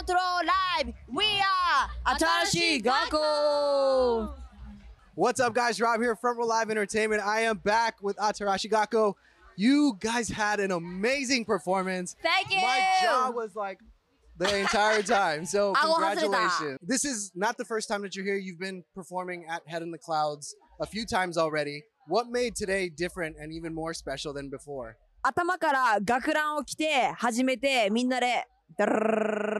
Row Live We are 新しい学校 What's up, guys? Rob here, Front Row Live Entertainment. I am back with Atarashi Gakko. You guys had an amazing performance. Thank you My jaw was like the entire time. So I will have to congratulations. This is not the first time that you're here. You've been performing at Head in the Clouds a few times already. What made today different and even more special than before? 頭から学ランを着て初めてみんなでダラララララ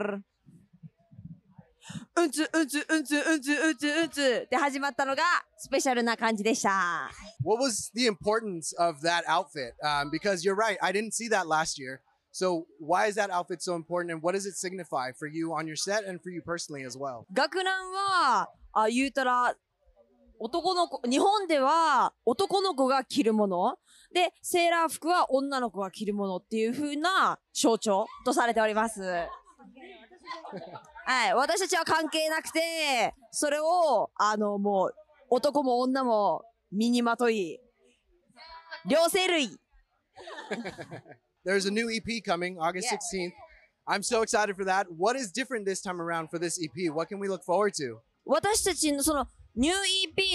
うんつうんつうんつうんつうんつうんつって始まったのがスペシャルな感じでした。What was the importance of that outfit? Um, because you're right, I didn't see that last year. So why is that outfit so important and what does it signify for you on your set and for you personally as well? 学ランはあ言うたら男の子日本では男の子が着るものでセーラー服は女の子が着るものっていう風な象徴とされております。はい、私たちは関係なくてそれをあのもう男も女も身にまとい両生類 There's a new EP coming August Yeah. 16th. I'm so excited for that. What is different this time around for this EP? What can we look forward to? 私たちのそのニュー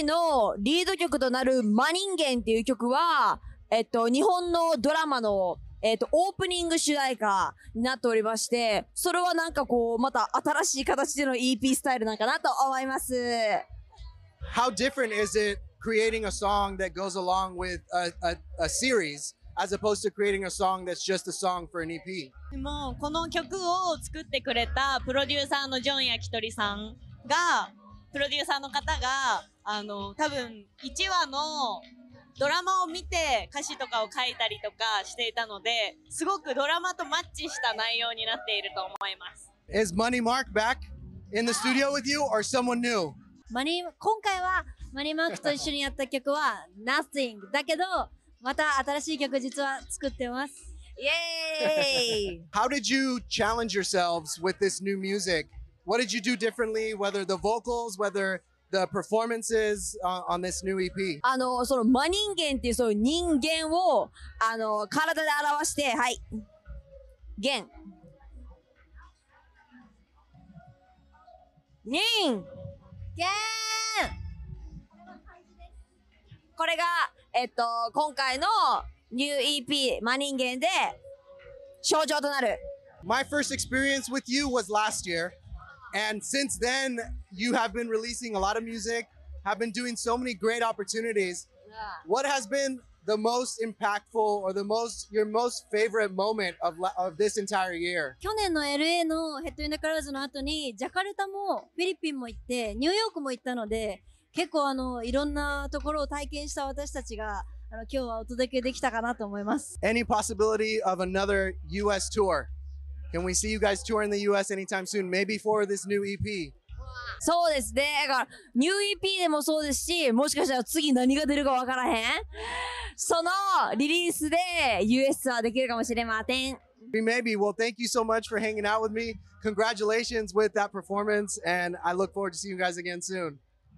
EP のリード曲となるマ人間っていう曲は、えっと、日本のドラマの、えっと、オープニング主題歌になっておりまして、それはなんかこう、また新しい形での EP スタイルなんかなと思います。How different is it creating a song that goes along with a, a, a series as opposed to creating a song that's just a song for an E EP? でもこの曲を作ってくれたプロデューサーのジョン焼き鳥さんがプロデューサーの方があの多分1話のドラマを見て歌詞とかを書いたりとかしていたのですごくドラマとマッチした内容になっていると思います。Is Money Mark back in the studio with you or someone new? マニ今回はマニーマークと一緒にやった曲は Nothing だけどまた新しい曲実は作ってますイエーイ How did you challenge yourselves with this new music? What did you do differently, whether the vocals, whether the performances uh, on this new EP? あの、その真人間っていうそういう人間を、あの、体で表して、はい。元。人元これが、えっと、今回のニュー EP 真人間で象徴となる。My first experience with you was last year. And since then, you have been releasing a lot of music, have been doing so many great opportunities. What has been the most impactful or the most your most favorite moment of la- of this entire year? 去年の LA のヘッドインダカラーズの後にジャカルタもフィリピンも行ってニューヨークも行ったので結構あのいろんなところを体験した私たちがあの今日はお届けできたかなと思います Any possibility of another US tour? Can we see you guys tour in the US anytime soon? Maybe for this new E EP. そうですね。だから、ニュー EP でもそうですし、もしかしたら次何が出るかわからへんそのリリースで US ツアーできるかもしれません。 Maybe. Well, thank you so much for hanging out with me. Congratulations with that performance, and I look forward to seeing you guys again soon.